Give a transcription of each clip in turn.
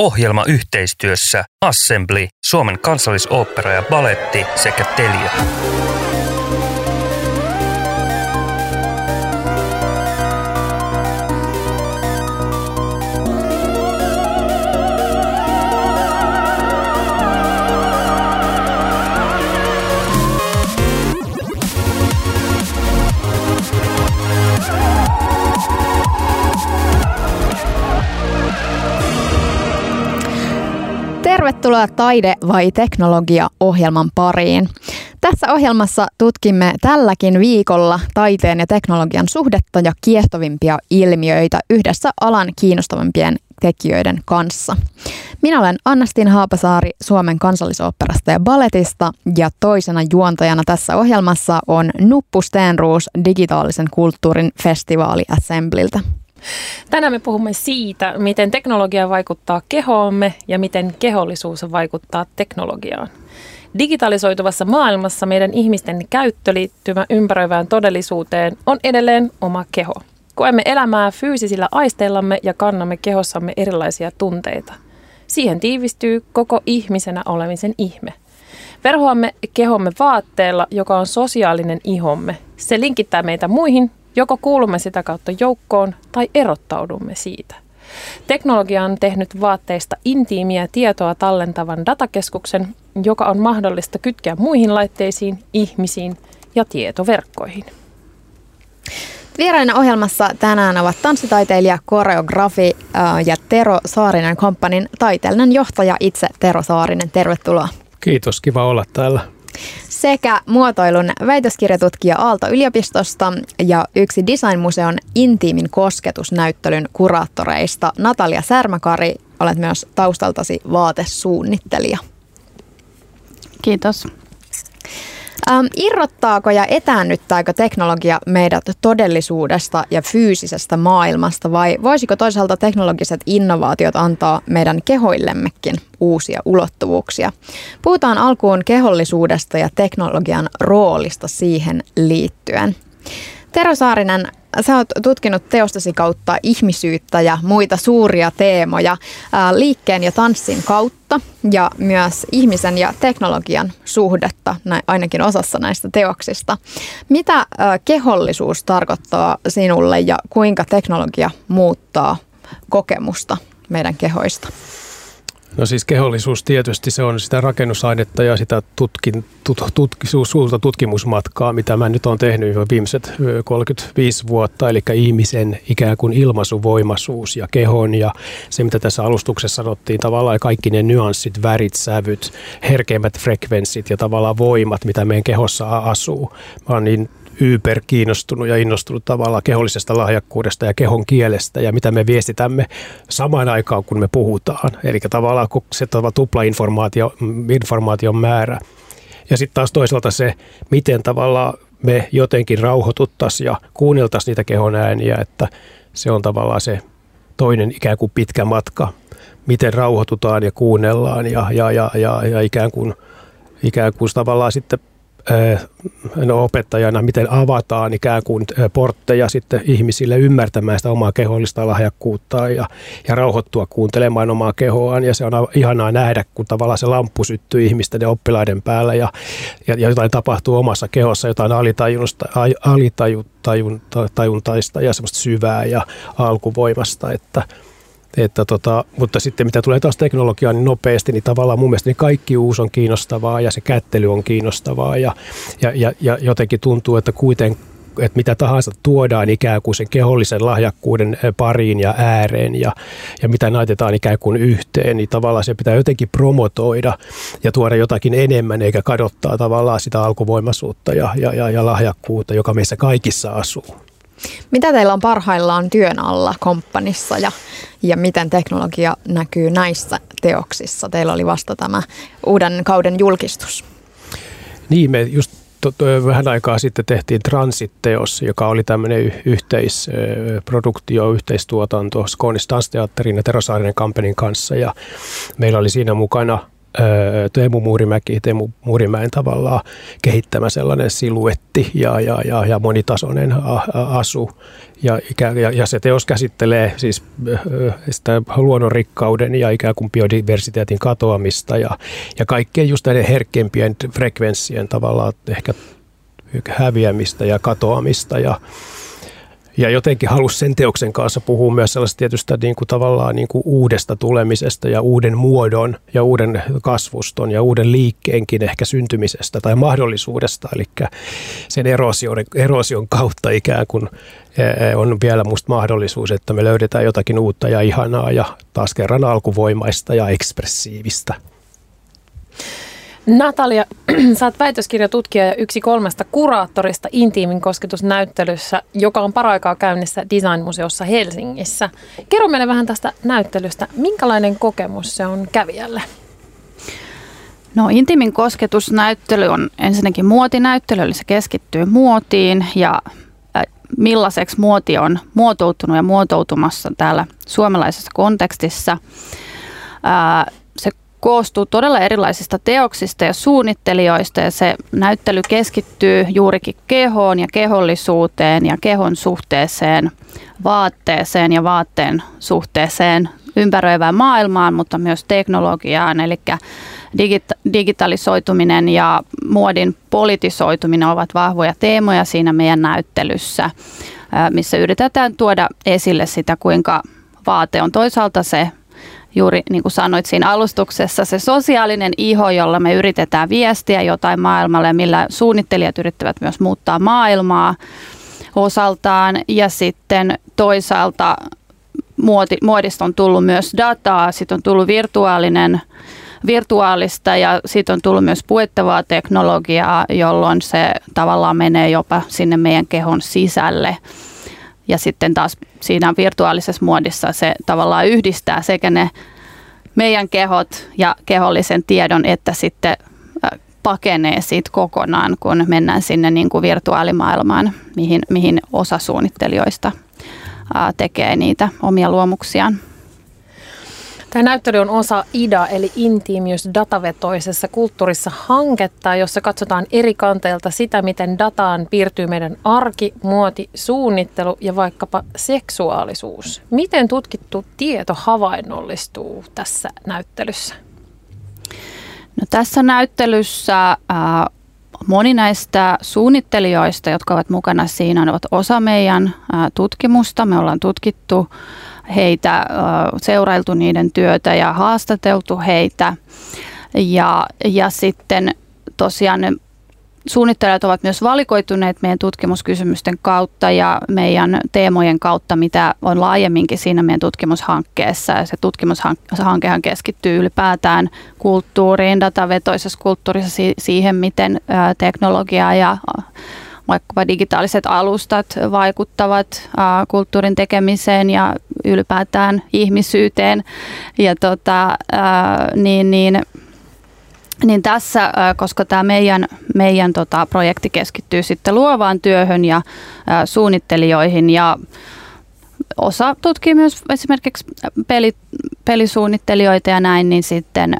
Ohjelma yhteistyössä Assembly, Suomen kansallisooppera ja baletti sekä Telia. Tervetuloa Taide vai teknologia-ohjelman pariin. Tässä ohjelmassa tutkimme tälläkin viikolla taiteen ja teknologian suhdetta ja kiehtovimpia ilmiöitä yhdessä alan kiinnostavimpien tekijöiden kanssa. Minä olen Annastin Haapasaari Suomen kansallisoopperasta ja balletista ja toisena juontajana tässä ohjelmassa on Nuppu Stenruus digitaalisen kulttuurin festivaali Assemblyltä. Tänään me puhumme siitä, miten teknologia vaikuttaa kehoomme ja miten kehollisuus vaikuttaa teknologiaan. Digitalisoituvassa maailmassa meidän ihmisten käyttöliittymä ympäröivään todellisuuteen on edelleen oma keho. Koemme elämää fyysisillä aisteillamme ja kannamme kehossamme erilaisia tunteita. Siihen tiivistyy koko ihmisenä olemisen ihme. Verhoamme kehomme vaatteella, joka on sosiaalinen ihomme. Se linkittää meitä muihin Joko kuulumme sitä kautta joukkoon tai erottaudumme siitä. Teknologia on tehnyt vaatteista intiimiä tietoa tallentavan datakeskuksen, joka on mahdollista kytkeä muihin laitteisiin, ihmisiin ja tietoverkkoihin. Vieraina ohjelmassa tänään ovat tanssitaiteilija, koreografi ja Tero Saarinen Komppanin taiteellinen johtaja itse Tero Saarinen. Tervetuloa. Kiitos, kiva olla täällä sekä muotoilun väitöskirjatutkija Aalto-yliopistosta ja yksi Designmuseon intiimin kosketusnäyttelyn kuraattoreista Natalia Särmäkari. Olet myös taustaltasi vaatesuunnittelija. Kiitos. Ähm, irrottaako ja etäännyttääkö teknologia meidät todellisuudesta ja fyysisestä maailmasta vai voisiko toisaalta teknologiset innovaatiot antaa meidän kehoillemmekin uusia ulottuvuuksia? Puhutaan alkuun kehollisuudesta ja teknologian roolista siihen liittyen. Tero Saarinen, sä oot tutkinut teostasi kautta ihmisyyttä ja muita suuria teemoja liikkeen ja tanssin kautta ja myös ihmisen ja teknologian suhdetta ainakin osassa näistä teoksista. Mitä kehollisuus tarkoittaa sinulle ja kuinka teknologia muuttaa kokemusta meidän kehoista? No siis kehollisuus tietysti se on sitä rakennusainetta ja sitä tutkin, tut, tut, suurta tutkimusmatkaa, mitä mä nyt olen tehnyt jo viimeiset 35 vuotta, eli ihmisen ikään kuin ilmaisuvoimaisuus ja kehon ja se, mitä tässä alustuksessa sanottiin, tavallaan kaikki ne nyanssit, värit, sävyt, herkeimmät frekvenssit ja tavallaan voimat, mitä meidän kehossa asuu. Mä oon niin yper kiinnostunut ja innostunut tavallaan kehollisesta lahjakkuudesta ja kehon kielestä ja mitä me viestitämme samaan aikaan, kun me puhutaan. Eli tavallaan se tupla informaatio, informaation määrä. Ja sitten taas toisaalta se, miten tavallaan me jotenkin rauhoituttaisiin ja kuunneltaisiin niitä kehon ääniä, että se on tavallaan se toinen ikään kuin pitkä matka, miten rauhoitutaan ja kuunnellaan ja, ja, ja, ja, ja ikään kuin ikään kuin tavallaan sitten no, opettajana, miten avataan ikään kuin portteja sitten ihmisille ymmärtämään sitä omaa kehollista lahjakkuutta ja, ja rauhoittua kuuntelemaan omaa kehoaan. Ja se on ihanaa nähdä, kun tavallaan se lamppu syttyy ihmisten ja oppilaiden päällä ja, ja, ja jotain tapahtuu omassa kehossa, jotain alitajuntaista ja semmoista syvää ja alkuvoimasta, että – että tota, mutta sitten mitä tulee taas teknologiaan niin nopeasti, niin tavallaan mun mielestä niin kaikki uusi on kiinnostavaa ja se kättely on kiinnostavaa ja, ja, ja, ja jotenkin tuntuu, että kuitenkin että mitä tahansa tuodaan ikään kuin sen kehollisen lahjakkuuden pariin ja ääreen ja, ja mitä naitetaan ikään kuin yhteen, niin tavallaan se pitää jotenkin promotoida ja tuoda jotakin enemmän eikä kadottaa tavallaan sitä alkuvoimaisuutta ja, ja, ja, ja lahjakkuutta, joka meissä kaikissa asuu. Mitä teillä on parhaillaan työn alla komppanissa ja, ja miten teknologia näkyy näissä teoksissa? Teillä oli vasta tämä uuden kauden julkistus. Niin, me just vähän aikaa sitten tehtiin Transit-teos, joka oli tämmöinen yhteisproduktio, yhteistuotanto Skoonis Tansteatterin ja Terosaarinen Kampenin kanssa. Ja meillä oli siinä mukana Teemu Muurimäki, Teemu Muurimäen tavallaan kehittämä sellainen siluetti ja, ja, ja, ja monitasoinen asu. Ja, ja, ja se teos käsittelee siis sitä luonnonrikkauden ja ikään kuin biodiversiteetin katoamista ja, ja kaikkien just näiden herkkempien frekvenssien tavallaan ehkä häviämistä ja katoamista ja, ja jotenkin halusi sen teoksen kanssa puhua myös sellaista tietystä niin kuin tavallaan niin kuin uudesta tulemisesta ja uuden muodon ja uuden kasvuston ja uuden liikkeenkin ehkä syntymisestä tai mahdollisuudesta. Eli sen erosion, erosion kautta ikään kuin e, e, on vielä musta mahdollisuus, että me löydetään jotakin uutta ja ihanaa ja taas kerran alkuvoimaista ja ekspressiivistä. Natalia, sä oot väitöskirjatutkija ja yksi kolmesta kuraattorista Intiimin kosketusnäyttelyssä, joka on paraikaa käynnissä Designmuseossa Helsingissä. Kerro meille vähän tästä näyttelystä. Minkälainen kokemus se on kävijälle? No Intiimin kosketusnäyttely on ensinnäkin muotinäyttely, eli se keskittyy muotiin ja äh, millaiseksi muoti on muotoutunut ja muotoutumassa täällä suomalaisessa kontekstissa. Äh, koostuu todella erilaisista teoksista ja suunnittelijoista ja se näyttely keskittyy juurikin kehoon ja kehollisuuteen ja kehon suhteeseen vaatteeseen ja vaatteen suhteeseen ympäröivään maailmaan, mutta myös teknologiaan, eli digita- digitalisoituminen ja muodin politisoituminen ovat vahvoja teemoja siinä meidän näyttelyssä, missä yritetään tuoda esille sitä, kuinka vaate on toisaalta se juuri niin kuin sanoit siinä alustuksessa, se sosiaalinen iho, jolla me yritetään viestiä jotain maailmalle, millä suunnittelijat yrittävät myös muuttaa maailmaa osaltaan. Ja sitten toisaalta muodi, muodista on tullut myös dataa, sitten on tullut virtuaalinen virtuaalista ja siitä on tullut myös puettavaa teknologiaa, jolloin se tavallaan menee jopa sinne meidän kehon sisälle. Ja sitten taas siinä virtuaalisessa muodissa se tavallaan yhdistää sekä ne meidän kehot ja kehollisen tiedon, että sitten pakenee siitä kokonaan, kun mennään sinne niin kuin virtuaalimaailmaan, mihin, mihin osa suunnittelijoista tekee niitä omia luomuksiaan. Tämä näyttely on osa IDA eli Intiimius datavetoisessa kulttuurissa hanketta, jossa katsotaan eri kanteilta sitä, miten dataan piirtyy meidän arki, muoti, suunnittelu ja vaikkapa seksuaalisuus. Miten tutkittu tieto havainnollistuu tässä näyttelyssä? No, tässä näyttelyssä äh, moni näistä suunnittelijoista, jotka ovat mukana siinä, ovat osa meidän äh, tutkimusta. Me ollaan tutkittu heitä, seurailtu niiden työtä ja haastateltu heitä. Ja, ja sitten tosiaan ne suunnittelijat ovat myös valikoituneet meidän tutkimuskysymysten kautta ja meidän teemojen kautta, mitä on laajemminkin siinä meidän tutkimushankkeessa. Ja se tutkimushankehan keskittyy ylipäätään kulttuuriin, datavetoisessa kulttuurissa siihen, miten teknologia ja vaikkapa digitaaliset alustat vaikuttavat kulttuurin tekemiseen ja ylipäätään ihmisyyteen. Ja tota, niin, niin, niin tässä, koska tämä meidän, meidän tota, projekti keskittyy sitten luovaan työhön ja suunnittelijoihin ja osa tutkii myös esimerkiksi peli, pelisuunnittelijoita ja näin, niin sitten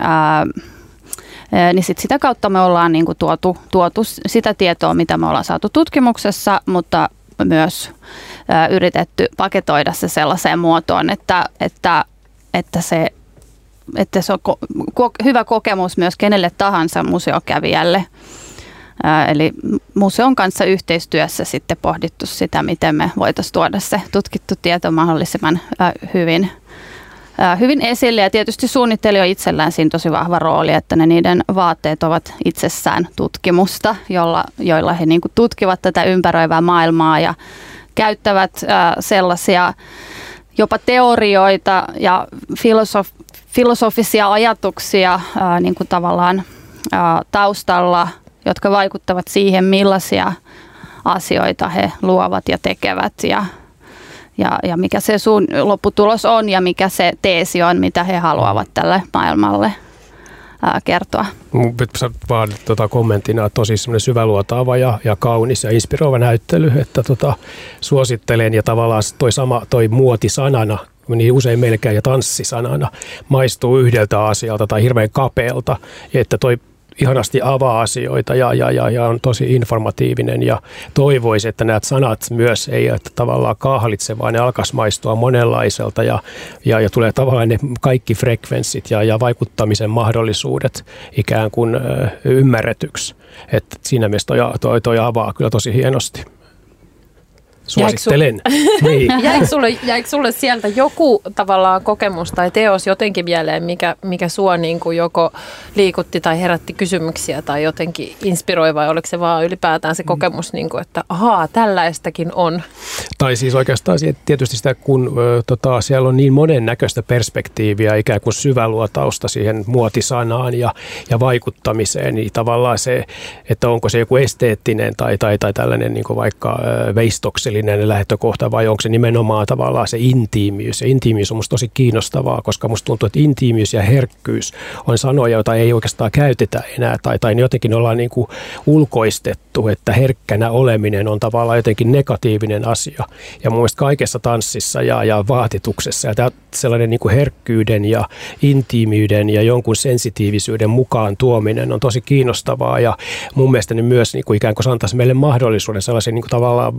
niin sit sitä kautta me ollaan niin kuin tuotu, tuotu sitä tietoa, mitä me ollaan saatu tutkimuksessa, mutta myös yritetty paketoida se sellaiseen muotoon, että, että, että se että se on ko- ko- hyvä kokemus myös kenelle tahansa museokävijälle. Eli museon kanssa yhteistyössä sitten pohdittu sitä, miten me voitaisiin tuoda se tutkittu tieto mahdollisimman hyvin hyvin esille. Ja tietysti suunnittelija itsellään siinä tosi vahva rooli, että ne niiden vaatteet ovat itsessään tutkimusta, jolla, joilla he niin tutkivat tätä ympäröivää maailmaa ja käyttävät sellaisia jopa teorioita ja filosof- filosofisia ajatuksia niin kuin tavallaan taustalla, jotka vaikuttavat siihen, millaisia asioita he luovat ja tekevät. Ja ja, ja mikä se sun lopputulos on ja mikä se teesi on, mitä he haluavat tälle maailmalle ää, kertoa. Sä vaan tota, kommenttina tosi syväluotaava ja, ja kaunis ja inspiroiva näyttely, että tota, suosittelen ja tavallaan toi sama toi muoti sanana niin usein melkein ja tanssisanana maistuu yhdeltä asialta tai hirveän kapealta, että toi ihanasti avaa asioita ja, ja, ja, ja on tosi informatiivinen ja toivoisi, että nämä sanat myös ei että tavallaan kahlitse, vaan ne alkaisi maistua monenlaiselta ja, ja, ja tulee tavallaan ne kaikki frekvenssit ja, ja vaikuttamisen mahdollisuudet ikään kuin ymmärretyksi. Että siinä mielessä toi, toi, toi avaa kyllä tosi hienosti. Suosittelen. niin. jäikö, sulle, jäikö sulle sieltä joku tavallaan kokemus tai teos jotenkin mieleen, mikä, mikä sua niin kuin joko liikutti tai herätti kysymyksiä tai jotenkin inspiroi vai oliko se vaan ylipäätään se kokemus, niin kuin, että ahaa, tällaistakin on? Tai siis oikeastaan tietysti sitä, kun tota, siellä on niin monennäköistä perspektiiviä, ikään kuin syväluotausta siihen muotisanaan ja, ja vaikuttamiseen, niin tavallaan se, että onko se joku esteettinen tai, tai, tai tällainen niin kuin vaikka veistokseli täydellinen lähtökohta vai onko se nimenomaan tavallaan se intiimiys. Ja intiimiys on musta tosi kiinnostavaa, koska musta tuntuu, että intiimiys ja herkkyys on sanoja, joita ei oikeastaan käytetä enää tai, tai jotenkin ollaan niin kuin ulkoistettu, että herkkänä oleminen on tavallaan jotenkin negatiivinen asia. Ja mun mielestä kaikessa tanssissa ja, ja vaatituksessa ja sellainen niin kuin herkkyyden ja intiimiyden ja jonkun sensitiivisyyden mukaan tuominen on tosi kiinnostavaa ja mun mielestä ne myös niin kuin ikään kuin antaisi meille mahdollisuuden sellaisen niin kuin tavallaan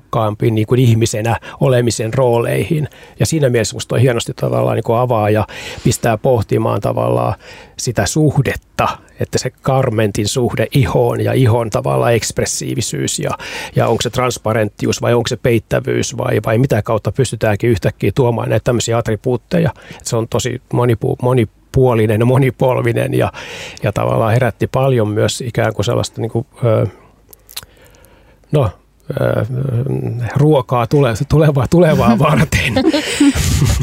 maukkaampi niin kuin ihmisenä olemisen rooleihin. Ja siinä mielessä musta on hienosti tavallaan niin kuin avaa ja pistää pohtimaan tavallaan sitä suhdetta, että se karmentin suhde ihoon ja ihon tavallaan ekspressiivisyys ja, ja onko se transparenttius vai onko se peittävyys vai, vai mitä kautta pystytäänkin yhtäkkiä tuomaan näitä tämmöisiä attribuutteja. Se on tosi monipu, monipuolinen ja monipolvinen ja, ja tavallaan herätti paljon myös ikään kuin sellaista niin kuin, no ruokaa tule, tulevaa, tulevaa varten.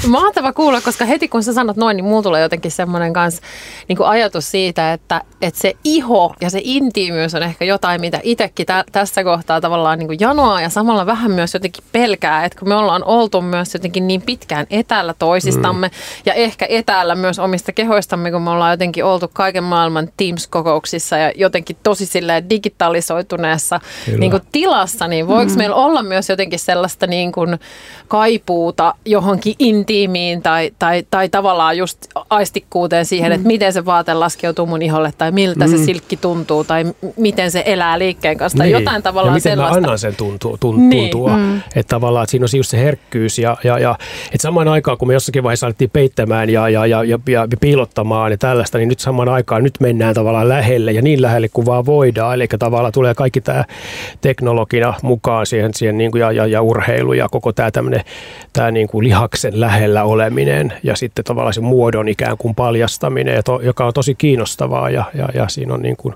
Mahtava kuulla, koska heti kun sä sanot noin, niin mulla tulee jotenkin semmoinen kans, niin kuin ajatus siitä, että, että se iho ja se intiimiys on ehkä jotain, mitä itsekin tä, tässä kohtaa tavallaan niin kuin janoaa ja samalla vähän myös jotenkin pelkää, että kun me ollaan oltu myös jotenkin niin pitkään etäällä toisistamme mm. ja ehkä etäällä myös omista kehoistamme, kun me ollaan jotenkin oltu kaiken maailman Teams-kokouksissa ja jotenkin tosi silleen digitalisoituneessa niin kuin tilassa, niin niin voiko mm. meillä olla myös jotenkin sellaista niin kuin kaipuuta johonkin intiimiin tai, tai, tai tavallaan just aistikkuuteen siihen, mm. että miten se vaate laskeutuu mun iholle tai miltä mm. se silkki tuntuu tai miten se elää liikkeen kanssa tai niin. jotain tavallaan ja miten sellaista. mä annan sen tuntua, tun, niin. tuntua. Mm. että tavallaan että siinä on just se herkkyys ja, ja, ja että samaan aikaan kun me jossakin vaiheessa alettiin peittämään ja, ja, ja, ja, ja piilottamaan ja tällaista, niin nyt samaan aikaan nyt mennään tavallaan lähelle ja niin lähelle kuin vaan voidaan, eli tavallaan tulee kaikki tämä teknologia mukaan siihen, siihen niin kuin ja, ja, ja urheilu ja koko tämä tämmöinen tämä niin kuin lihaksen lähellä oleminen ja sitten tavallaan se muodon ikään kuin paljastaminen, joka on tosi kiinnostavaa ja, ja, ja siinä on niin kuin,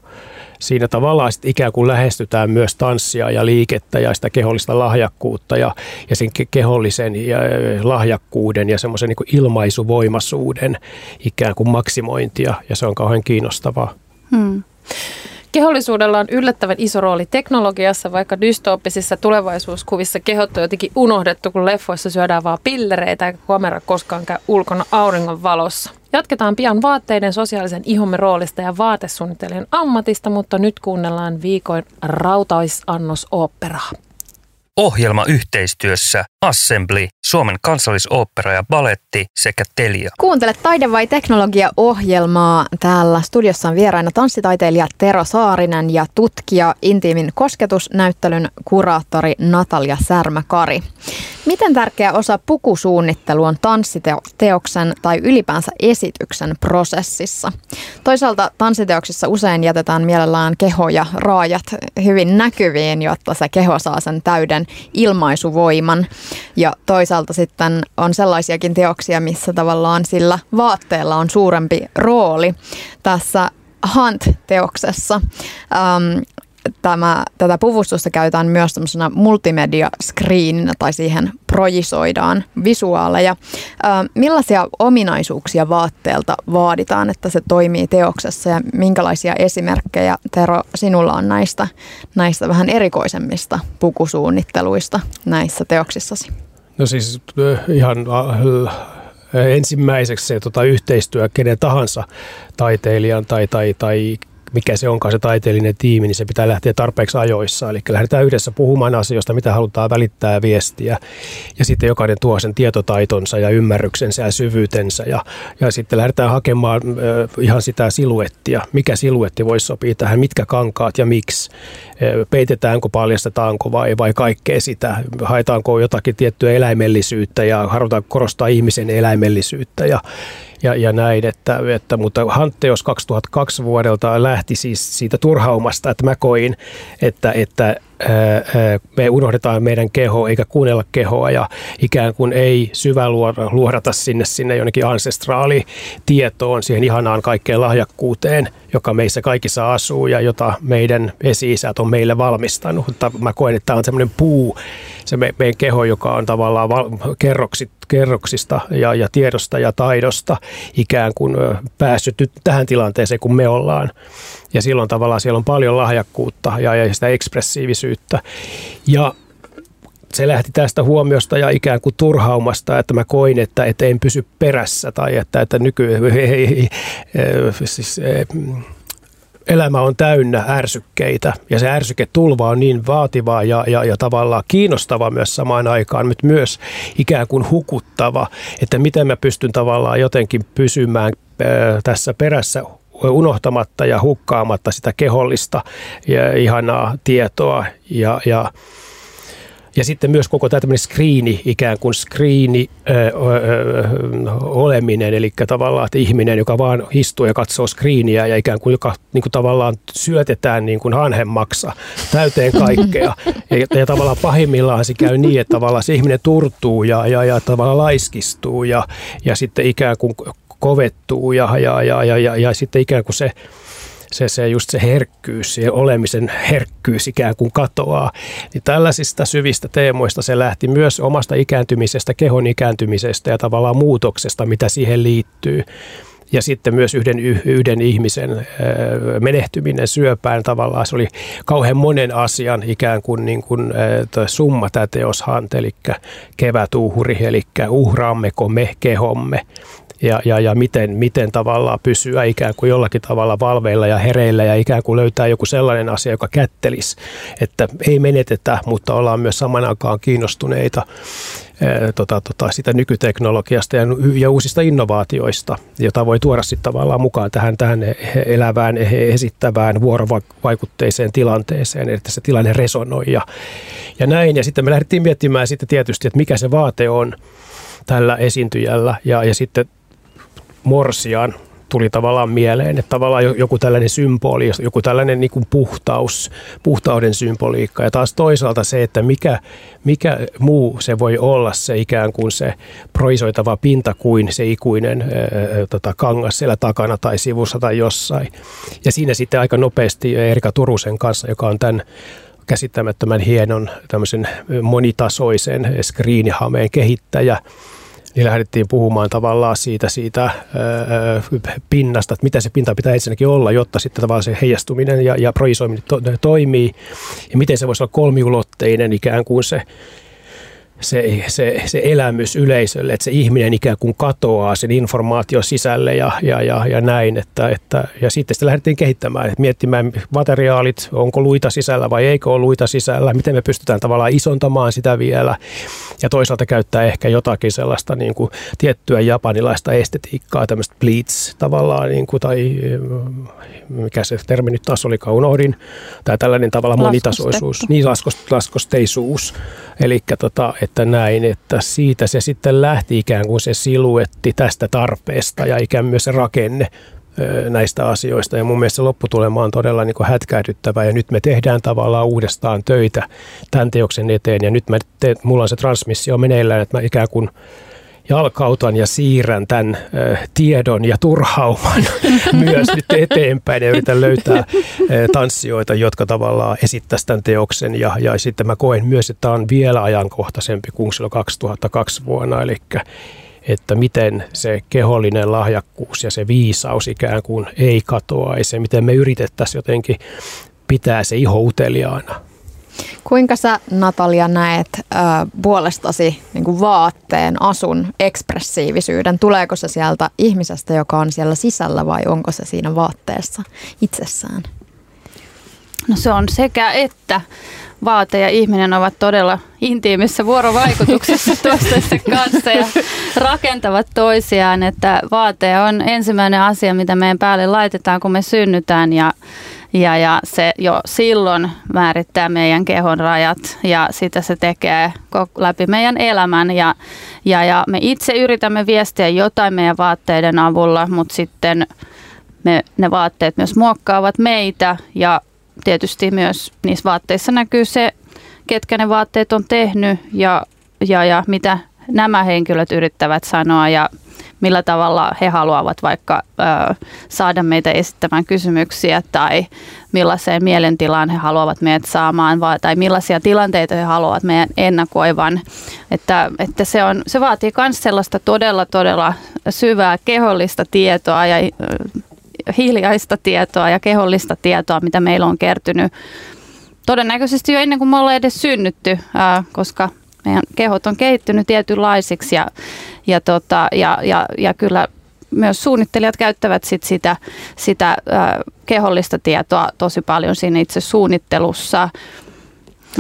siinä tavallaan sit ikään kuin lähestytään myös tanssia ja liikettä ja sitä kehollista lahjakkuutta ja, ja sen kehollisen ja lahjakkuuden ja semmoisen niin ilmaisuvoimaisuuden ikään kuin maksimointia ja se on kauhean kiinnostavaa. Hmm. Kehollisuudella on yllättävän iso rooli teknologiassa, vaikka dystooppisissa tulevaisuuskuvissa kehot on jotenkin unohdettu, kun leffoissa syödään vaan pillereitä eikä kamera koskaan käy ulkona auringon valossa. Jatketaan pian vaatteiden sosiaalisen ihomme roolista ja vaatesuunnittelijan ammatista, mutta nyt kuunnellaan viikoin rautaisannos oopperaa. Ohjelma yhteistyössä Assembly, Suomen kansallisooppera ja baletti sekä Telia. Kuuntele Taide vai teknologia-ohjelmaa. Täällä studiossa on vieraina tanssitaiteilija Tero Saarinen ja tutkija intiimin kosketusnäyttelyn kuraattori Natalia Särmäkari. Miten tärkeä osa pukusuunnittelu on tanssiteoksen tai ylipäänsä esityksen prosessissa? Toisaalta tanssiteoksissa usein jätetään mielellään keho ja raajat hyvin näkyviin, jotta se keho saa sen täyden ilmaisuvoiman. Ja toisaalta sitten on sellaisiakin teoksia, missä tavallaan sillä vaatteella on suurempi rooli. Tässä Hunt-teoksessa ähm, tämä, tätä puvustusta käytetään myös tämmöisenä multimedia screeninä tai siihen projisoidaan visuaaleja. Millaisia ominaisuuksia vaatteelta vaaditaan, että se toimii teoksessa ja minkälaisia esimerkkejä Tero sinulla on näistä, näistä vähän erikoisemmista pukusuunnitteluista näissä teoksissasi? No siis ihan ensimmäiseksi se tota, yhteistyö kenen tahansa taiteilijan tai, tai, tai mikä se onkaan se taiteellinen tiimi, niin se pitää lähteä tarpeeksi ajoissa. Eli lähdetään yhdessä puhumaan asioista, mitä halutaan välittää viestiä. Ja sitten jokainen tuo sen tietotaitonsa ja ymmärryksensä ja syvyytensä. Ja, ja sitten lähdetään hakemaan ihan sitä siluettia. Mikä siluetti voisi sopia tähän, mitkä kankaat ja miksi. Peitetäänkö, paljastetaanko vai, vai kaikkea sitä. Haetaanko jotakin tiettyä eläimellisyyttä ja halutaan korostaa ihmisen eläimellisyyttä. Ja, ja, ja näin, että, että, mutta Hantteos 2002 vuodelta lähti siis siitä turhaumasta, että mä koin, että, että me unohdetaan meidän keho eikä kuunnella kehoa ja ikään kuin ei syvä luodata sinne, sinne jonnekin ancestraalitietoon, siihen ihanaan kaikkeen lahjakkuuteen, joka meissä kaikissa asuu ja jota meidän esi-isät on meille valmistanut. Mutta mä koen, että tämä on semmoinen puu, se me, meidän keho, joka on tavallaan val, kerroksit, kerroksista ja, ja tiedosta ja taidosta ikään kuin päässyt nyt tähän tilanteeseen, kun me ollaan. Ja silloin tavallaan siellä on paljon lahjakkuutta ja, ja sitä ekspressiivisyyttä. Ja se lähti tästä huomiosta ja ikään kuin turhaumasta, että mä koin, että, että en pysy perässä tai että, että nyky, siis, elämä on täynnä ärsykkeitä. Ja se ärsyketulva on niin vaativaa ja, ja, ja tavallaan kiinnostava myös samaan aikaan, mutta myös ikään kuin hukuttava, että miten mä pystyn tavallaan jotenkin pysymään tässä perässä unohtamatta ja hukkaamatta sitä kehollista ja ihanaa tietoa ja, ja ja sitten myös koko tämä tämmöinen screeni, ikään kuin screeni ö, ö, oleminen, eli tavallaan että ihminen, joka vaan istuu ja katsoo screeniä ja ikään kuin joka niin kuin tavallaan syötetään niin kuin hanhemmaksa täyteen kaikkea. Ja, ja tavallaan pahimmillaan se käy niin, että tavallaan se ihminen turtuu ja, ja, ja tavallaan laiskistuu ja, ja sitten ikään kuin kovettuu ja, ja, ja, ja, ja, ja sitten ikään kuin se se, se just se herkkyys, se olemisen herkkyys ikään kuin katoaa. Niin tällaisista syvistä teemoista se lähti myös omasta ikääntymisestä, kehon ikääntymisestä ja tavallaan muutoksesta, mitä siihen liittyy. Ja sitten myös yhden, yhden ihmisen menehtyminen syöpään tavallaan. Se oli kauhean monen asian ikään kuin, niin kuin summa tämä teoshante, eli kevätuhuri, eli uhraammeko me kehomme ja, ja, ja miten, miten tavallaan pysyä ikään kuin jollakin tavalla valveilla ja hereillä ja ikään kuin löytää joku sellainen asia, joka kättelisi, että ei menetetä, mutta ollaan myös saman aikaan kiinnostuneita tota, tota, sitä nykyteknologiasta ja, ja uusista innovaatioista, jota voi tuoda sitten tavallaan mukaan tähän, tähän elävään, esittävään, vuorovaikutteiseen tilanteeseen, että se tilanne resonoi ja, ja näin. Ja sitten me lähdettiin miettimään sitten tietysti, että mikä se vaate on tällä esiintyjällä ja, ja sitten morsian tuli tavallaan mieleen, että tavallaan joku tällainen symboli, joku tällainen niin kuin puhtaus, puhtauden symboliikka. Ja taas toisaalta se, että mikä, mikä muu se voi olla se ikään kuin se proisoitava pinta kuin se ikuinen ää, tota, kangas siellä takana tai sivussa tai jossain. Ja siinä sitten aika nopeasti Erika Turusen kanssa, joka on tämän käsittämättömän hienon tämmöisen monitasoisen skriinihameen kehittäjä, niin lähdettiin puhumaan tavallaan siitä, siitä pinnasta, että mitä se pinta pitää ensinnäkin olla, jotta sitten tavallaan se heijastuminen ja, ja projisoiminen to, toimii, ja miten se voisi olla kolmiulotteinen ikään kuin se se, se, se elämys yleisölle, että se ihminen ikään kuin katoaa sen informaation sisälle ja, ja, ja, ja näin. Että, että, ja sitten sitä lähdettiin kehittämään, että miettimään materiaalit, onko luita sisällä vai eikö ole luita sisällä, miten me pystytään tavallaan isontamaan sitä vielä ja toisaalta käyttää ehkä jotakin sellaista niin kuin tiettyä japanilaista estetiikkaa, tämmöistä bleach tavallaan, niin kuin, tai mikä se termi nyt taas oli, unohdin, tai tällainen tavalla monitasoisuus, niin laskosteisuus, eli tota, että näin, että siitä se sitten lähti ikään kuin se siluetti tästä tarpeesta ja ikään myös se rakenne näistä asioista. Ja mun mielestä se lopputulema on todella niin hätkähdyttävä ja nyt me tehdään tavallaan uudestaan töitä tämän teoksen eteen ja nyt mä te, mulla on se transmissio meneillään, että mä ikään kuin jalkautan ja siirrän tämän tiedon ja turhauman myös nyt eteenpäin ja yritän löytää tanssijoita, jotka tavallaan esittäisivät tämän teoksen. Ja, ja sitten mä koen myös, että tämä on vielä ajankohtaisempi kuin silloin 2002 vuonna, eli että miten se kehollinen lahjakkuus ja se viisaus ikään kuin ei katoaisi, miten me yritettäisiin jotenkin pitää se iho uteliaana. Kuinka sä Natalia näet ö, puolestasi niin kuin vaatteen, asun, ekspressiivisyyden? Tuleeko se sieltä ihmisestä, joka on siellä sisällä vai onko se siinä vaatteessa itsessään? No se on sekä että vaate ja ihminen ovat todella intiimissä vuorovaikutuksessa toistensa kanssa ja rakentavat toisiaan, että vaate on ensimmäinen asia, mitä meidän päälle laitetaan, kun me synnytään ja ja, ja se jo silloin määrittää meidän kehon rajat ja sitä se tekee läpi meidän elämän. Ja, ja, ja me itse yritämme viestiä jotain meidän vaatteiden avulla, mutta sitten me, ne vaatteet myös muokkaavat meitä ja tietysti myös niissä vaatteissa näkyy se, ketkä ne vaatteet on tehnyt ja, ja, ja mitä nämä henkilöt yrittävät sanoa ja millä tavalla he haluavat vaikka ö, saada meitä esittämään kysymyksiä tai millaiseen mielentilaan he haluavat meidät saamaan vai, tai millaisia tilanteita he haluavat meidän ennakoivan. Että, että se, on, se vaatii myös sellaista todella, todella syvää kehollista tietoa ja hiljaista tietoa ja kehollista tietoa, mitä meillä on kertynyt todennäköisesti jo ennen kuin me ollaan edes synnytty, koska meidän kehot on kehittynyt tietynlaisiksi ja, ja, tota, ja, ja, ja kyllä myös suunnittelijat käyttävät sit sitä, sitä äh, kehollista tietoa tosi paljon siinä itse suunnittelussa.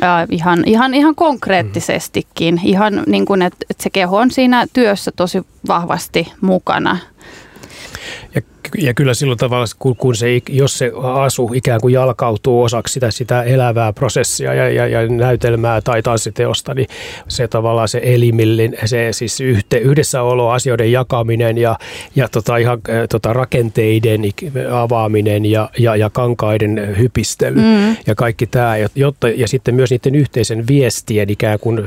Äh, ihan, ihan, ihan konkreettisestikin, ihan niin kuin, että, että se keho on siinä työssä tosi vahvasti mukana. Ja kyllä silloin tavalla, kun, kun se, jos se asu ikään kuin jalkautuu osaksi sitä, sitä elävää prosessia ja, ja, ja näytelmää tai tanssiteosta, niin se tavallaan se elimillin, se siis yhte, yhdessäolo, asioiden jakaminen ja, ja tota ihan tota rakenteiden avaaminen ja, ja, ja kankaiden hypistely mm. ja kaikki tämä, jotta, ja sitten myös niiden yhteisen viestien ikään kuin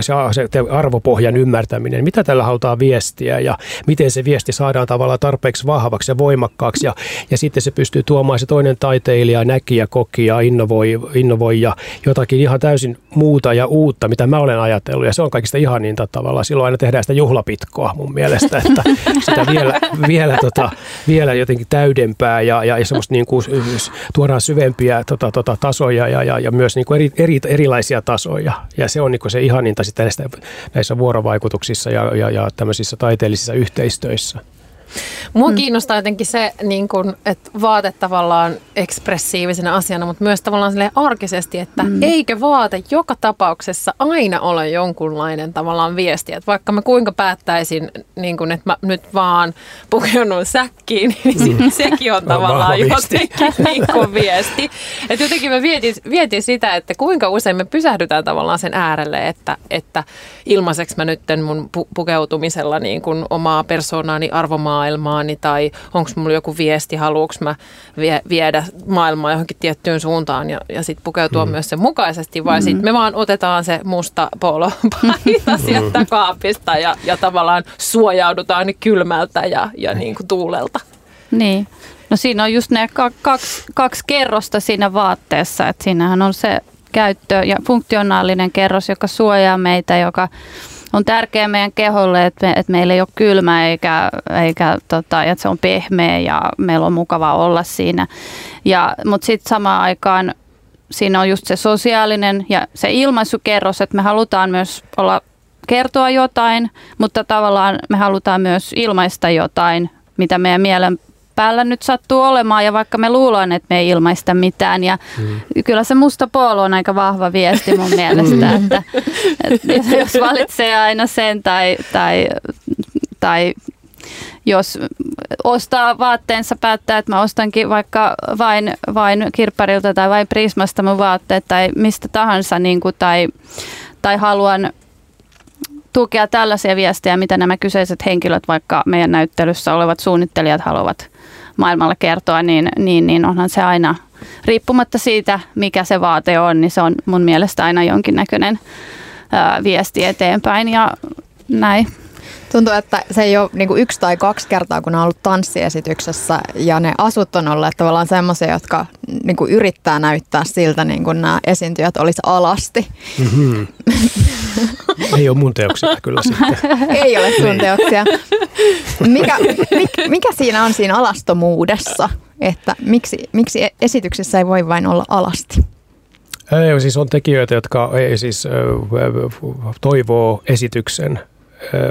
se arvopohjan ymmärtäminen, mitä tällä halutaan viestiä ja miten se viesti saadaan tavallaan tarpeeksi vahvaksi ja voimakkaaksi ja, ja sitten se pystyy tuomaan se toinen taiteilija, näki ja koki ja innovoi, innovoi ja jotakin ihan täysin muuta ja uutta, mitä mä olen ajatellut ja se on kaikista ihaninta tavallaan. Silloin aina tehdään sitä juhlapitkoa mun mielestä, että sitä vielä, vielä, tota, vielä jotenkin täydempää ja, ja, ja semmoista niin kuin, tuodaan syvempiä tota, tota, tasoja ja, ja, ja myös niin kuin eri, eri, erilaisia tasoja ja se on niin kuin se ihaninta sitten näissä vuorovaikutuksissa ja, ja, ja tämmöisissä taiteellisissa yhteistöissä. Mua mm. kiinnostaa jotenkin se, niin kun, että vaate tavallaan ekspressiivisena asiana, mutta myös tavallaan arkisesti, että mm. eikö vaate joka tapauksessa aina ole jonkunlainen tavallaan viesti. Että vaikka mä kuinka päättäisin, niin kun, että mä nyt vaan pukeudun säkkiin, niin mm. sekin on tavallaan jotenkin niin kuin viesti. Että jotenkin mä vietin, vietin sitä, että kuinka usein me pysähdytään tavallaan sen äärelle, että, että ilmaiseksi mä nyt mun pukeutumisella niin kuin omaa persoonaani arvomaa maailmaani tai onko mulla joku viesti, haluanko mä vie, viedä maailmaa johonkin tiettyyn suuntaan ja, ja sitten pukeutua mm. myös sen mukaisesti vai mm. sitten me vaan otetaan se musta polo paita sieltä mm. kaapista ja, ja tavallaan suojaudutaan kylmältä ja, ja niin kuin tuulelta. Niin. No siinä on just ne kaksi, kaksi kerrosta siinä vaatteessa, että siinähän on se käyttö ja funktionaalinen kerros, joka suojaa meitä, joka on tärkeää meidän keholle, että, me, että meillä ei ole kylmä eikä, eikä tota, että se on pehmeä ja meillä on mukava olla siinä. Ja, mutta sitten samaan aikaan siinä on just se sosiaalinen ja se ilmaisukerros, että me halutaan myös olla kertoa jotain, mutta tavallaan me halutaan myös ilmaista jotain, mitä meidän mielen päällä nyt sattuu olemaan ja vaikka me luullaan, että me ei ilmaista mitään. Ja mm. kyllä se musta polo on aika vahva viesti mun mielestä, mm. että, että jos valitsee aina sen tai, tai, tai jos ostaa vaatteensa, päättää, että mä ostankin vaikka vain, vain kirpparilta tai vain Prismasta mun vaatteet tai mistä tahansa, niin kuin, tai, tai haluan tukea tällaisia viestejä, mitä nämä kyseiset henkilöt, vaikka meidän näyttelyssä olevat suunnittelijat haluavat maailmalla kertoa, niin, niin, niin onhan se aina, riippumatta siitä, mikä se vaate on, niin se on mun mielestä aina jonkinnäköinen ää, viesti eteenpäin ja näin. Tuntuu, että se ei ole niin yksi tai kaksi kertaa, kun on ollut tanssiesityksessä ja ne asut on olleet tavallaan semmoisia, jotka niin kuin yrittää näyttää siltä, niin kuin nämä esiintyjät olisi alasti. Mm-hmm. ei ole mun teoksia kyllä sitten. ei ole sun teoksia. Mikä, mikä, mikä siinä on siinä alastomuudessa, että miksi, miksi esityksessä ei voi vain olla alasti? Ei, siis on tekijöitä, jotka ei siis toivoo esityksen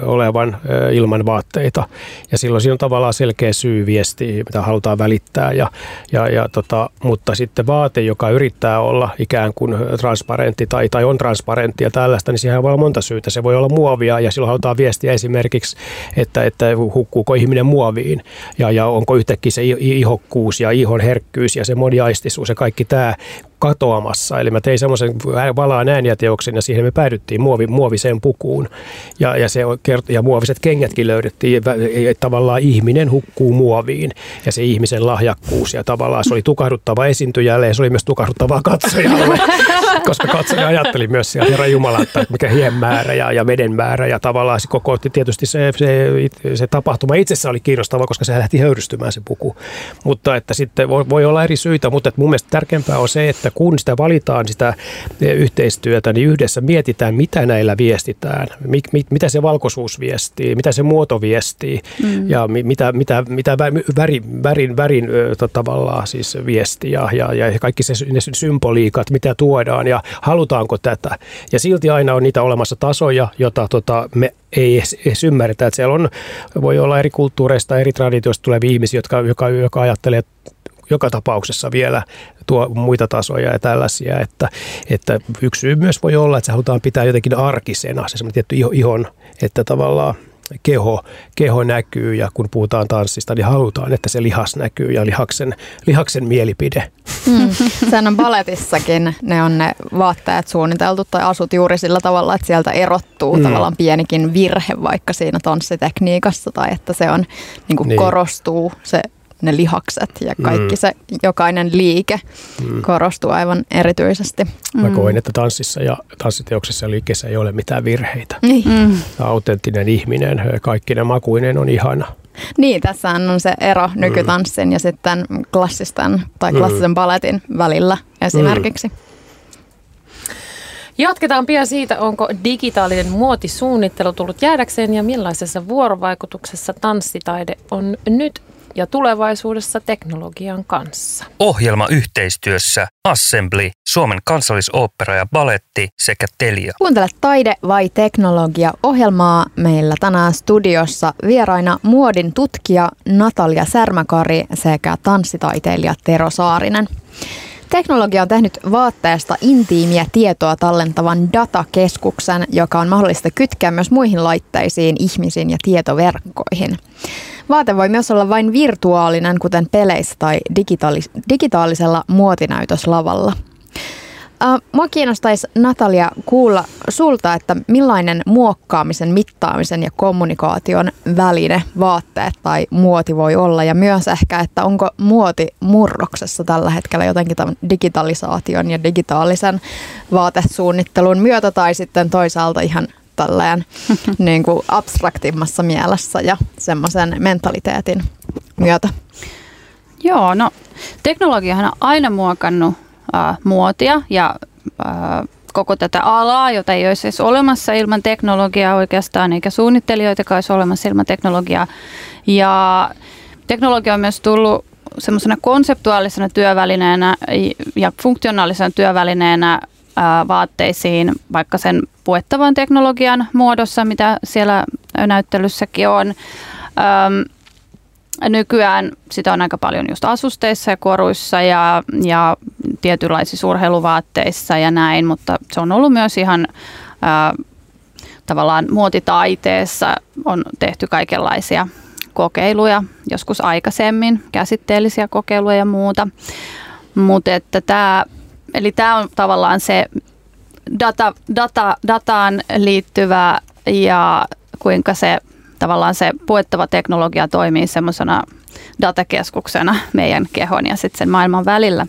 olevan ilman vaatteita. Ja silloin siinä on tavallaan selkeä syy viesti, mitä halutaan välittää. Ja, ja, ja tota, mutta sitten vaate, joka yrittää olla ikään kuin transparentti tai, tai on transparentti ja tällaista, niin siihen voi olla monta syytä. Se voi olla muovia ja silloin halutaan viestiä esimerkiksi, että, että hukkuuko ihminen muoviin ja, ja onko yhtäkkiä se ihokkuus ja ihon herkkyys ja se moniaistisuus ja kaikki tämä katoamassa. Eli mä tein semmoisen valaan ääniäteoksen ja siihen me päädyttiin muovi, muoviseen pukuun. Ja, ja, se kert- ja muoviset kengätkin löydettiin. Tavallaan ihminen hukkuu muoviin ja se ihmisen lahjakkuus. Ja tavallaan se oli tukahduttava esiintyjälle ja se oli myös tukahduttavaa katsojalle. koska katsoja ajatteli myös siellä Herra Jumala, että mikä hien määrä ja, ja veden määrä. Ja tavallaan se koko, tietysti se, se, se tapahtuma itsessä oli kiinnostava, koska se lähti höyrystymään se puku. Mutta että sitten voi, voi olla eri syitä, mutta että mun mielestä tärkeämpää on se, että että kun sitä valitaan sitä yhteistyötä, niin yhdessä mietitään, mitä näillä viestitään, mit, mit, mitä se valkoisuus viestii, mitä se muoto viestii mm. ja mitä, mitä, mitä värin, värin, värin tavallaan siis viesti ja, ja, ja kaikki se, ne symboliikat, mitä tuodaan ja halutaanko tätä. Ja silti aina on niitä olemassa tasoja, jota tota, me ei edes ymmärretä, että siellä on, voi olla eri kulttuureista, eri traditioista tulevia ihmisiä, jotka, joka, joka ajattelee, joka tapauksessa vielä tuo muita tasoja ja tällaisia, että, että yksi syy myös voi olla, että se halutaan pitää jotenkin arkisena, se semmoinen tietty ihon, että tavallaan keho, keho näkyy ja kun puhutaan tanssista, niin halutaan, että se lihas näkyy ja lihaksen, lihaksen mielipide. Mm. Sehän on baletissakin, ne on ne vaatteet suunniteltu tai asut juuri sillä tavalla, että sieltä erottuu mm. tavallaan pienikin virhe vaikka siinä tanssitekniikassa tai että se on niin kuin niin. korostuu se ne lihakset ja kaikki mm. se jokainen liike mm. korostuu aivan erityisesti. Mä mm. koen, että tanssissa ja tanssiteoksessa ja liikkeessä ei ole mitään virheitä. Niin. Mm. Autenttinen ihminen, kaikki ne makuinen on ihana. Niin, tässä on se ero mm. nykytanssin mm. ja sitten klassisten tai klassisen mm. baletin välillä esimerkiksi. Mm. Jatketaan pian siitä, onko digitaalinen muotisuunnittelu tullut jäädäkseen ja millaisessa vuorovaikutuksessa tanssitaide on nyt ja tulevaisuudessa teknologian kanssa. Ohjelma yhteistyössä Assembly, Suomen kansallisooppera ja baletti sekä Telia. Kuuntelet Taide vai teknologia ohjelmaa. Meillä tänään studiossa vieraina muodin tutkija Natalia Särmäkari sekä tanssitaiteilija Tero Saarinen. Teknologia on tehnyt vaatteesta intiimiä tietoa tallentavan datakeskuksen, joka on mahdollista kytkeä myös muihin laitteisiin, ihmisiin ja tietoverkkoihin. Vaate voi myös olla vain virtuaalinen, kuten peleissä tai digitaalis- digitaalisella muotinäytöslavalla. Mua kiinnostaisi Natalia kuulla sulta, että millainen muokkaamisen, mittaamisen ja kommunikaation väline vaatteet tai muoti voi olla ja myös ehkä, että onko muoti murroksessa tällä hetkellä jotenkin tämän digitalisaation ja digitaalisen vaatesuunnittelun myötä tai sitten toisaalta ihan tälleen niin kuin abstraktimmassa mielessä ja semmoisen mentaliteetin myötä? Joo, no teknologiahan on aina muokannut äh, muotia ja äh, koko tätä alaa, jota ei olisi edes olemassa ilman teknologiaa oikeastaan, eikä suunnittelijoita olisi olemassa ilman teknologiaa. Ja teknologia on myös tullut semmoisena konseptuaalisena työvälineenä ja funktionaalisena työvälineenä vaatteisiin, vaikka sen puettavan teknologian muodossa, mitä siellä näyttelyssäkin on. nykyään sitä on aika paljon just asusteissa ja koruissa ja, ja tietynlaisissa urheiluvaatteissa ja näin, mutta se on ollut myös ihan ää, tavallaan muotitaiteessa on tehty kaikenlaisia kokeiluja, joskus aikaisemmin, käsitteellisiä kokeiluja ja muuta. Mutta että tämä Eli tämä on tavallaan se data, data, dataan liittyvä ja kuinka se tavallaan se puettava teknologia toimii semmoisena datakeskuksena meidän kehon ja sitten sen maailman välillä.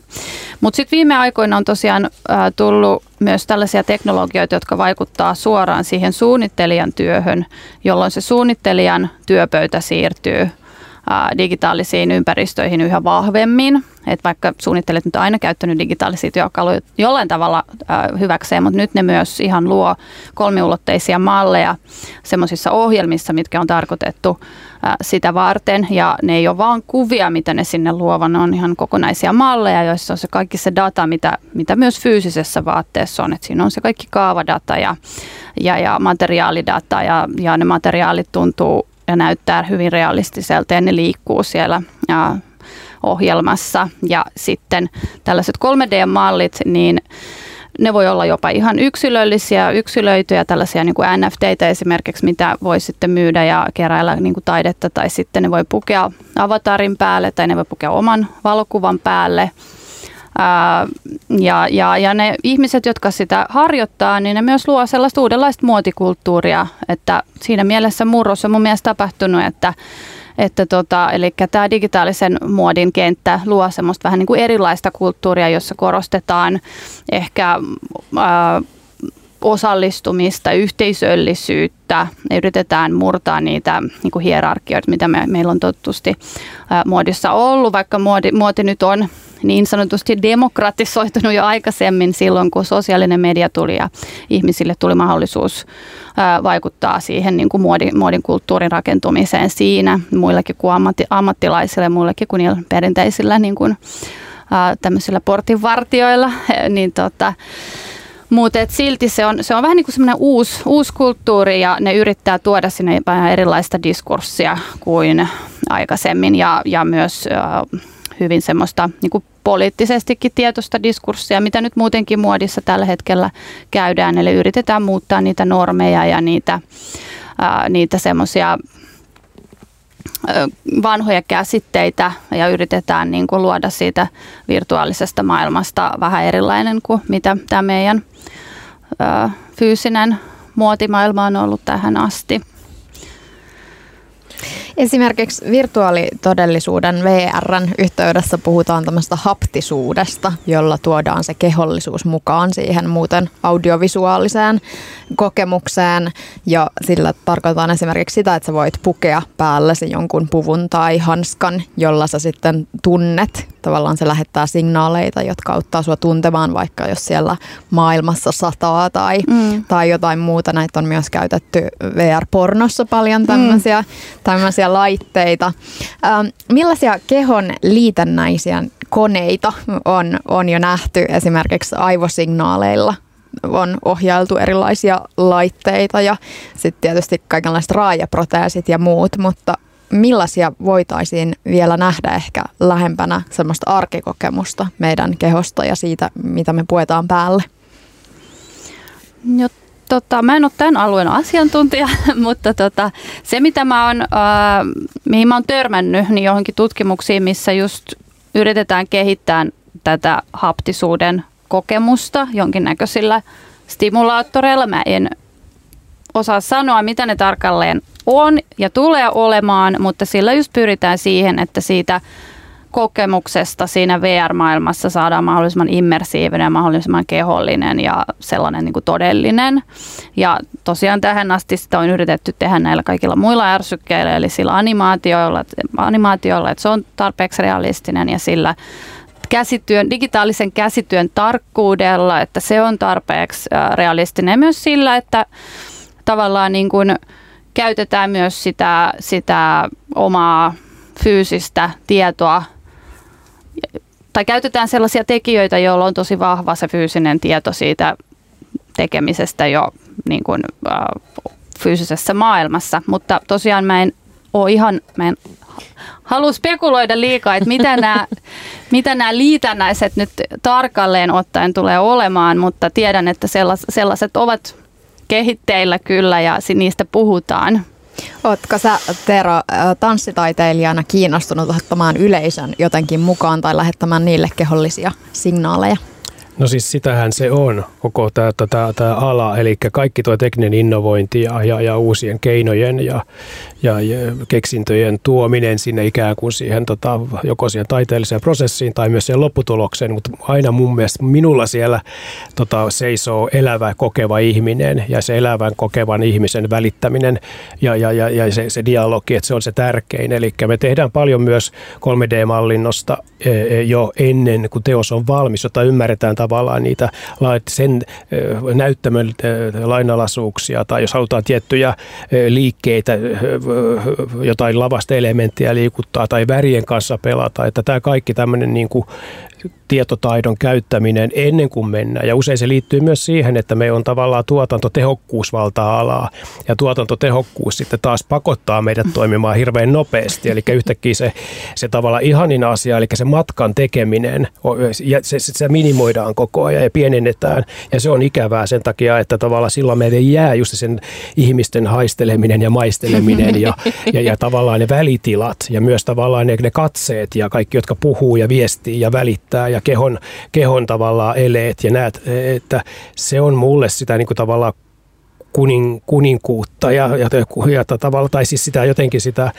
Mutta sitten viime aikoina on tosiaan äh, tullut myös tällaisia teknologioita, jotka vaikuttaa suoraan siihen suunnittelijan työhön, jolloin se suunnittelijan työpöytä siirtyy digitaalisiin ympäristöihin yhä vahvemmin. Et vaikka suunnittelijat nyt aina käyttänyt digitaalisia työkaluja jollain tavalla hyväkseen, mutta nyt ne myös ihan luo kolmiulotteisia malleja semmoisissa ohjelmissa, mitkä on tarkoitettu sitä varten. Ja ne ei ole vaan kuvia, mitä ne sinne luovat, ne on ihan kokonaisia malleja, joissa on se kaikki se data, mitä, mitä myös fyysisessä vaatteessa on. Et siinä on se kaikki kaavadata ja, ja, ja materiaalidata ja, ja ne materiaalit tuntuu ja näyttää hyvin realistiselta ja ne liikkuu siellä ja ohjelmassa. Ja sitten tällaiset 3D-mallit, niin ne voi olla jopa ihan yksilöllisiä, yksilöityjä, tällaisia niin kuin NFTitä esimerkiksi, mitä voi sitten myydä ja keräillä niin kuin taidetta, tai sitten ne voi pukea avatarin päälle, tai ne voi pukea oman valokuvan päälle. Ja, ja, ja ne ihmiset, jotka sitä harjoittaa, niin ne myös luo sellaista uudenlaista muotikulttuuria, että siinä mielessä murros on mun mielestä tapahtunut, että että tota, eli tämä digitaalisen muodin kenttä luo semmoista vähän niin kuin erilaista kulttuuria, jossa korostetaan ehkä ää, osallistumista, yhteisöllisyyttä. Yritetään murtaa niitä niin kuin hierarkioita, mitä me, meillä on totusti ää, muodissa ollut, vaikka muoti, muoti nyt on niin sanotusti demokratisoitunut jo aikaisemmin silloin, kun sosiaalinen media tuli ja ihmisille tuli mahdollisuus vaikuttaa siihen niin kuin muodin, muodin kulttuurin rakentumiseen siinä, muillekin kuin ammatti, ammattilaisille, muillekin kuin perinteisillä niin kuin, tämmöisillä portinvartioilla, niin tota, mutta silti se on, se on vähän niin kuin semmoinen uusi, uusi kulttuuri ja ne yrittää tuoda sinne vähän erilaista diskurssia kuin aikaisemmin. Ja, ja myös äh, hyvin semmoista niin kuin poliittisestikin tietoista diskurssia, mitä nyt muutenkin muodissa tällä hetkellä käydään. Eli yritetään muuttaa niitä normeja ja niitä, ää, niitä semmoisia vanhoja käsitteitä ja yritetään niin kuin luoda siitä virtuaalisesta maailmasta vähän erilainen kuin mitä tämä meidän ää, fyysinen muotimaailma on ollut tähän asti. Esimerkiksi virtuaalitodellisuuden VRn yhteydessä puhutaan tämmöistä haptisuudesta, jolla tuodaan se kehollisuus mukaan siihen muuten audiovisuaaliseen kokemukseen. Ja sillä tarkoitetaan esimerkiksi sitä, että sä voit pukea päällesi jonkun puvun tai hanskan, jolla sä sitten tunnet. Tavallaan se lähettää signaaleita, jotka auttaa sua tuntemaan vaikka jos siellä maailmassa sataa tai, mm. tai jotain muuta. Näitä on myös käytetty VR-pornossa paljon tämmöisiä, mm. tämmöisiä laitteita. Ähm, millaisia kehon liitännäisiä koneita on, on jo nähty esimerkiksi aivosignaaleilla on ohjailtu erilaisia laitteita ja sitten tietysti kaikenlaiset raajaproteesit ja muut, mutta millaisia voitaisiin vielä nähdä ehkä lähempänä semmoista arkikokemusta meidän kehosta ja siitä, mitä me puetaan päälle? No, tota, mä en ole tämän alueen asiantuntija, mutta tota, se mitä mä oon, äh, mihin mä oon törmännyt, niin johonkin tutkimuksiin, missä just yritetään kehittää tätä haptisuuden kokemusta jonkinnäköisillä stimulaattoreilla. Mä en osaa sanoa, mitä ne tarkalleen on ja tulee olemaan, mutta sillä just pyritään siihen, että siitä kokemuksesta siinä VR-maailmassa saadaan mahdollisimman immersiivinen, mahdollisimman kehollinen ja sellainen niin kuin todellinen. Ja tosiaan tähän asti sitä on yritetty tehdä näillä kaikilla muilla ärsykkeillä, eli sillä animaatioilla, animaatioilla että se on tarpeeksi realistinen ja sillä käsityön, digitaalisen käsityön tarkkuudella, että se on tarpeeksi realistinen myös sillä, että tavallaan niin kuin käytetään myös sitä, sitä omaa fyysistä tietoa. Tai käytetään sellaisia tekijöitä, joilla on tosi vahva se fyysinen tieto siitä tekemisestä jo niin kuin, äh, fyysisessä maailmassa, mutta tosiaan mä en ole ihan, mä en halua spekuloida liikaa, että mitä nämä, mitä nämä liitännäiset nyt tarkalleen ottaen tulee olemaan, mutta tiedän, että sellaiset ovat kehitteillä kyllä ja niistä puhutaan. Oletko sä Tero tanssitaiteilijana kiinnostunut ottamaan yleisön jotenkin mukaan tai lähettämään niille kehollisia signaaleja? No siis sitähän se on, koko tämä, tämä, tämä ala, eli kaikki tuo tekninen innovointi ja, ja, ja uusien keinojen ja, ja, ja keksintöjen tuominen sinne ikään kuin siihen tota, joko siihen taiteelliseen prosessiin tai myös siihen lopputulokseen, mutta aina mun mielestä minulla siellä tota, seisoo elävä kokeva ihminen ja se elävän kokevan ihmisen välittäminen ja, ja, ja, ja se, se dialogi, että se on se tärkein. Eli me tehdään paljon myös 3D-mallinnosta e, e, jo ennen kuin teos on valmis, jotta ymmärretään tavallaan niitä sen näyttämön lainalaisuuksia tai jos halutaan tiettyjä liikkeitä, jotain lavasta elementtiä liikuttaa tai värien kanssa pelata, että tämä kaikki tämmöinen niin kuin tietotaidon käyttäminen ennen kuin mennään. Ja usein se liittyy myös siihen, että me on tavallaan tuotantotehokkuus valtaa alaa. Ja tuotantotehokkuus sitten taas pakottaa meidät toimimaan hirveän nopeasti. Eli yhtäkkiä se, se tavallaan ihanin asia, eli se matkan tekeminen, ja se, se, se minimoidaan koko ajan ja pienennetään. Ja se on ikävää sen takia, että tavallaan silloin meille jää just sen ihmisten haisteleminen ja maisteleminen ja, ja, ja tavallaan ne välitilat ja myös tavallaan ne, ne katseet ja kaikki, jotka puhuu ja viestii ja välittää ja kehon, kehon tavallaan eleet ja näet, että se on mulle sitä niin kuin tavallaan kunin, kuninkuutta ja, ja, ja, tavallaan, tai siis sitä jotenkin sitä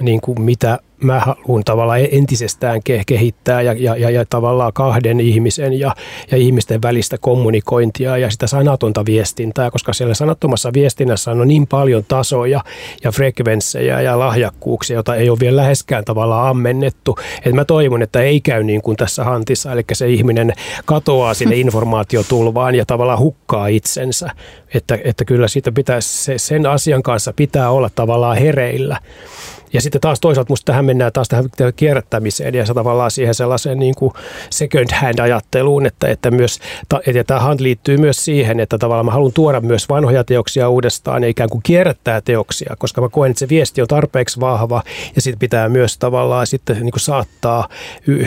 niin kuin mitä mä haluan tavallaan entisestään kehittää ja, ja, ja, ja tavallaan kahden ihmisen ja, ja ihmisten välistä kommunikointia ja sitä sanatonta viestintää, koska siellä sanattomassa viestinnässä on niin paljon tasoja ja frekvenssejä ja lahjakkuuksia, joita ei ole vielä läheskään tavallaan ammennettu. Että mä toivon, että ei käy niin kuin tässä hantissa, eli se ihminen katoaa sinne informaatiotulvaan ja tavallaan hukkaa itsensä. Että, että kyllä siitä pitäisi, sen asian kanssa pitää olla tavallaan hereillä. Ja sitten taas toisaalta musta tähän mennään taas tähän kierrättämiseen ja tavallaan siihen sellaiseen niin kuin second hand ajatteluun, että, että myös, että tämähän liittyy myös siihen, että tavallaan mä haluan tuoda myös vanhoja teoksia uudestaan ja ikään kuin kierrättää teoksia, koska mä koen, että se viesti on tarpeeksi vahva ja sitten pitää myös tavallaan sitten niin kuin saattaa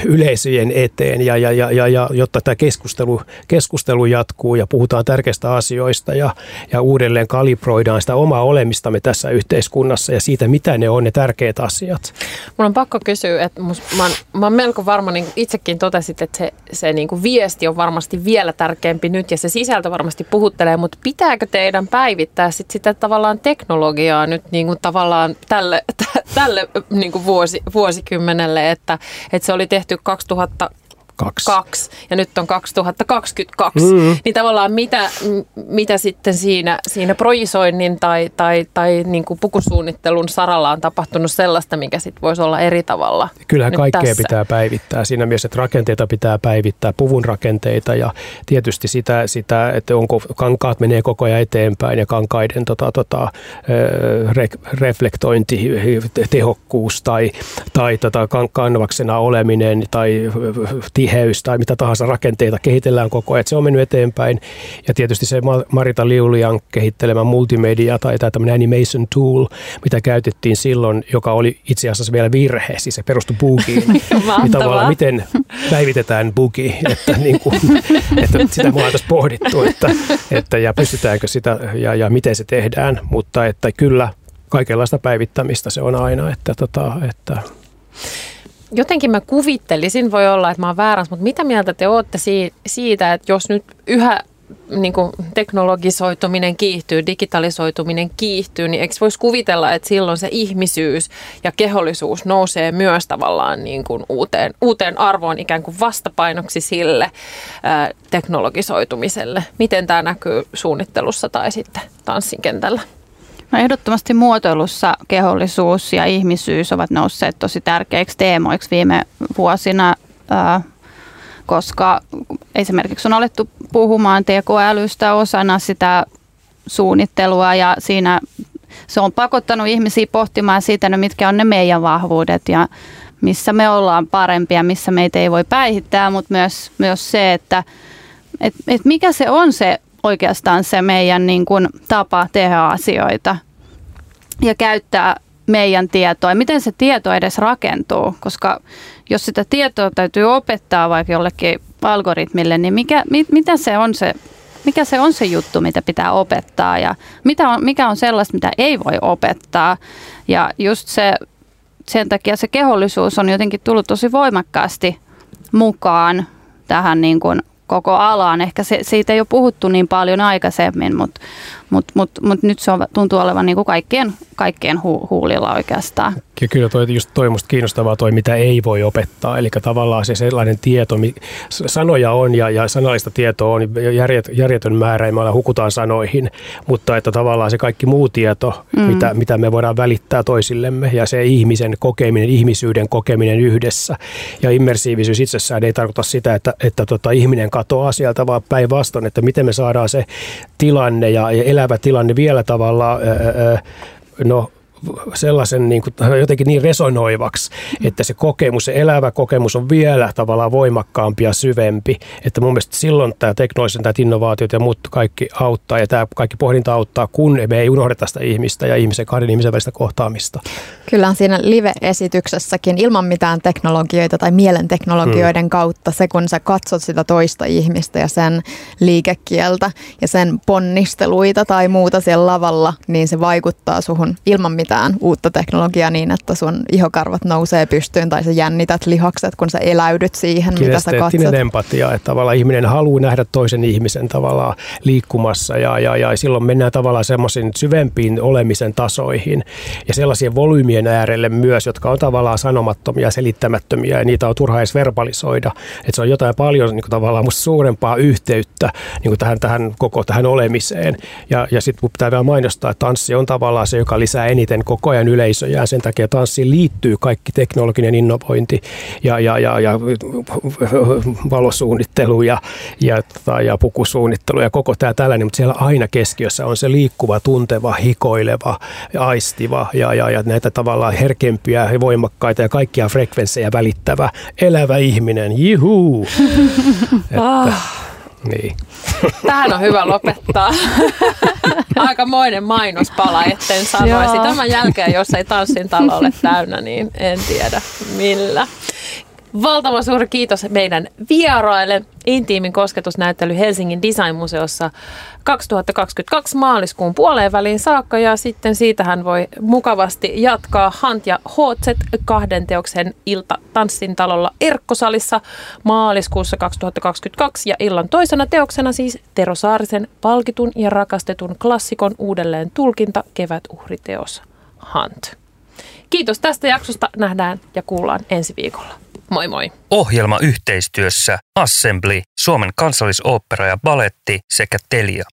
yleisöjen eteen ja, ja, ja, ja, ja jotta tämä keskustelu, keskustelu jatkuu ja puhutaan tärkeistä asioista ja, ja uudelleen kalibroidaan sitä omaa olemistamme tässä yhteiskunnassa ja siitä, mitä ne on ne tärkeät tärkeät asiat. Mun on pakko kysyä, että mus, mä, oon, mä oon melko varma, niin itsekin totesit, että se, se niin kuin viesti on varmasti vielä tärkeämpi nyt ja se sisältö varmasti puhuttelee, mutta pitääkö teidän päivittää sit sitä tavallaan teknologiaa nyt niin kuin tavallaan tälle, tälle niin kuin vuosi, vuosikymmenelle, että, että se oli tehty 2000 Kaksi. kaksi ja nyt on 2022, mm-hmm. niin tavallaan mitä, mitä sitten siinä, siinä projisoinnin tai, tai, tai niin kuin pukusuunnittelun saralla on tapahtunut sellaista, mikä sitten voisi olla eri tavalla Kyllähän kaikkea tässä. pitää päivittää. Siinä mielessä, että rakenteita pitää päivittää, puvun rakenteita ja tietysti sitä, sitä että onko kankaat menee koko ajan eteenpäin ja kankaiden tota, tota, re, reflektointi, tehokkuus tai, tai tota, kanvaksena oleminen tai tiheys tai mitä tahansa rakenteita kehitellään koko ajan. Että se on mennyt eteenpäin. Ja tietysti se Marita Liulian kehittelemä multimedia tai tämä tämmöinen animation tool, mitä käytettiin silloin, joka oli itse asiassa vielä virhe, siis se perustui bugiin. niin tavallaan miten päivitetään bugi, että, niin kuin, että sitä me oltaisiin pohdittu, että, että ja pystytäänkö sitä ja, ja miten se tehdään, mutta että kyllä kaikenlaista päivittämistä se on aina, että, tota, että jotenkin mä kuvittelisin, voi olla, että mä oon väärässä, mutta mitä mieltä te olette siitä, että jos nyt yhä niin kuin teknologisoituminen kiihtyy, digitalisoituminen kiihtyy, niin eikö voisi kuvitella, että silloin se ihmisyys ja kehollisuus nousee myös tavallaan niin kuin uuteen, uuteen arvoon ikään kuin vastapainoksi sille ää, teknologisoitumiselle? Miten tämä näkyy suunnittelussa tai sitten tanssin kentällä? No ehdottomasti muotoilussa kehollisuus ja ihmisyys ovat nousseet tosi tärkeiksi teemoiksi viime vuosina, koska esimerkiksi on alettu puhumaan tekoälystä osana sitä suunnittelua ja siinä se on pakottanut ihmisiä pohtimaan siitä, no mitkä on ne meidän vahvuudet ja missä me ollaan parempia, missä meitä ei voi päihittää, mutta myös, myös se, että et, et mikä se on se oikeastaan se meidän niin kuin tapa tehdä asioita ja käyttää meidän tietoa. Miten se tieto edes rakentuu, koska jos sitä tietoa täytyy opettaa vaikka jollekin algoritmille, niin mikä, mit, mitä se on se, mikä se on se juttu, mitä pitää opettaa ja mitä on, mikä on sellaista, mitä ei voi opettaa. Ja just se, sen takia se kehollisuus on jotenkin tullut tosi voimakkaasti mukaan tähän niin kuin koko alaan. Ehkä se, siitä ei ole puhuttu niin paljon aikaisemmin, mutta mutta mut, mut nyt se on, tuntuu olevan niin kuin kaikkien, kaikkien hu, huulilla oikeastaan. Ja kyllä toi, just toi musta kiinnostavaa toi, mitä ei voi opettaa. Eli tavallaan se sellainen tieto, sanoja on ja, ja sanallista tietoa on järjet, järjetön määrä ja me hukutaan sanoihin, mutta että tavallaan se kaikki muu tieto, mm. mitä, mitä me voidaan välittää toisillemme ja se ihmisen kokeminen, ihmisyyden kokeminen yhdessä ja immersiivisyys itsessään ei tarkoita sitä, että, että tota, ihminen katoaa sieltä, vaan päinvastoin, että miten me saadaan se tilanne ja, ja elävä tilanne vielä tavallaan no, sellaisen niin kuin, jotenkin niin resonoivaksi, että se kokemus, se elävä kokemus on vielä tavallaan voimakkaampi ja syvempi. Että mun mielestä silloin tämä teknologisen, tämä innovaatiot ja muut kaikki auttaa ja tämä kaikki pohdinta auttaa, kun me ei unohdeta sitä ihmistä ja ihmisen, kahden ihmisen välistä kohtaamista. Kyllä siinä live-esityksessäkin ilman mitään teknologioita tai mielenteknologioiden hmm. kautta se, kun sä katsot sitä toista ihmistä ja sen liikekieltä ja sen ponnisteluita tai muuta siellä lavalla, niin se vaikuttaa suhun ilman mitään mitään uutta teknologiaa niin, että sun ihokarvat nousee pystyyn tai sä jännität lihakset, kun sä eläydyt siihen, mitä sä katsot. empatia, että tavallaan ihminen haluaa nähdä toisen ihmisen tavallaan liikkumassa ja, ja, ja silloin mennään tavallaan semmoisiin syvempiin olemisen tasoihin ja sellaisien volyymien äärelle myös, jotka on tavallaan sanomattomia, selittämättömiä ja niitä on turha edes verbalisoida. Että se on jotain paljon niin kuin tavallaan musta suurempaa yhteyttä niin kuin tähän, tähän koko tähän olemiseen. Ja, ja sitten pitää vielä mainostaa, että tanssi on tavallaan se, joka lisää eniten eniten koko ajan yleisöjä. Sen takia tanssiin liittyy kaikki teknologinen innovointi ja, ja, ja, ja valosuunnittelu ja, ja, tota, ja pukusuunnittelu ja koko tämä tällainen, mutta siellä aina keskiössä on se liikkuva, tunteva, hikoileva, aistiva ja, ja, ja näitä tavallaan herkempiä ja voimakkaita ja kaikkia frekvenssejä välittävä elävä ihminen. Juhu! Että, ah. Niin. Tähän on hyvä lopettaa. Aikamoinen mainospala, etten sanoisi. Tämän jälkeen, jos ei tanssin talo ole täynnä, niin en tiedä millä. Valtavan suuri kiitos meidän vieraille. Intiimin kosketusnäyttely Helsingin Designmuseossa 2022 maaliskuun puoleen väliin saakka ja sitten siitä hän voi mukavasti jatkaa Hant ja Hotset kahden teoksen ilta Tanssin talolla Erkkosalissa maaliskuussa 2022 ja illan toisena teoksena siis Tero Saarisen palkitun ja rakastetun klassikon uudelleen tulkinta kevätuhriteos Hunt. Kiitos tästä jaksosta. Nähdään ja kuullaan ensi viikolla. Moi moi. Ohjelma yhteistyössä Assembly, Suomen kansallisooppera ja baletti sekä Telia.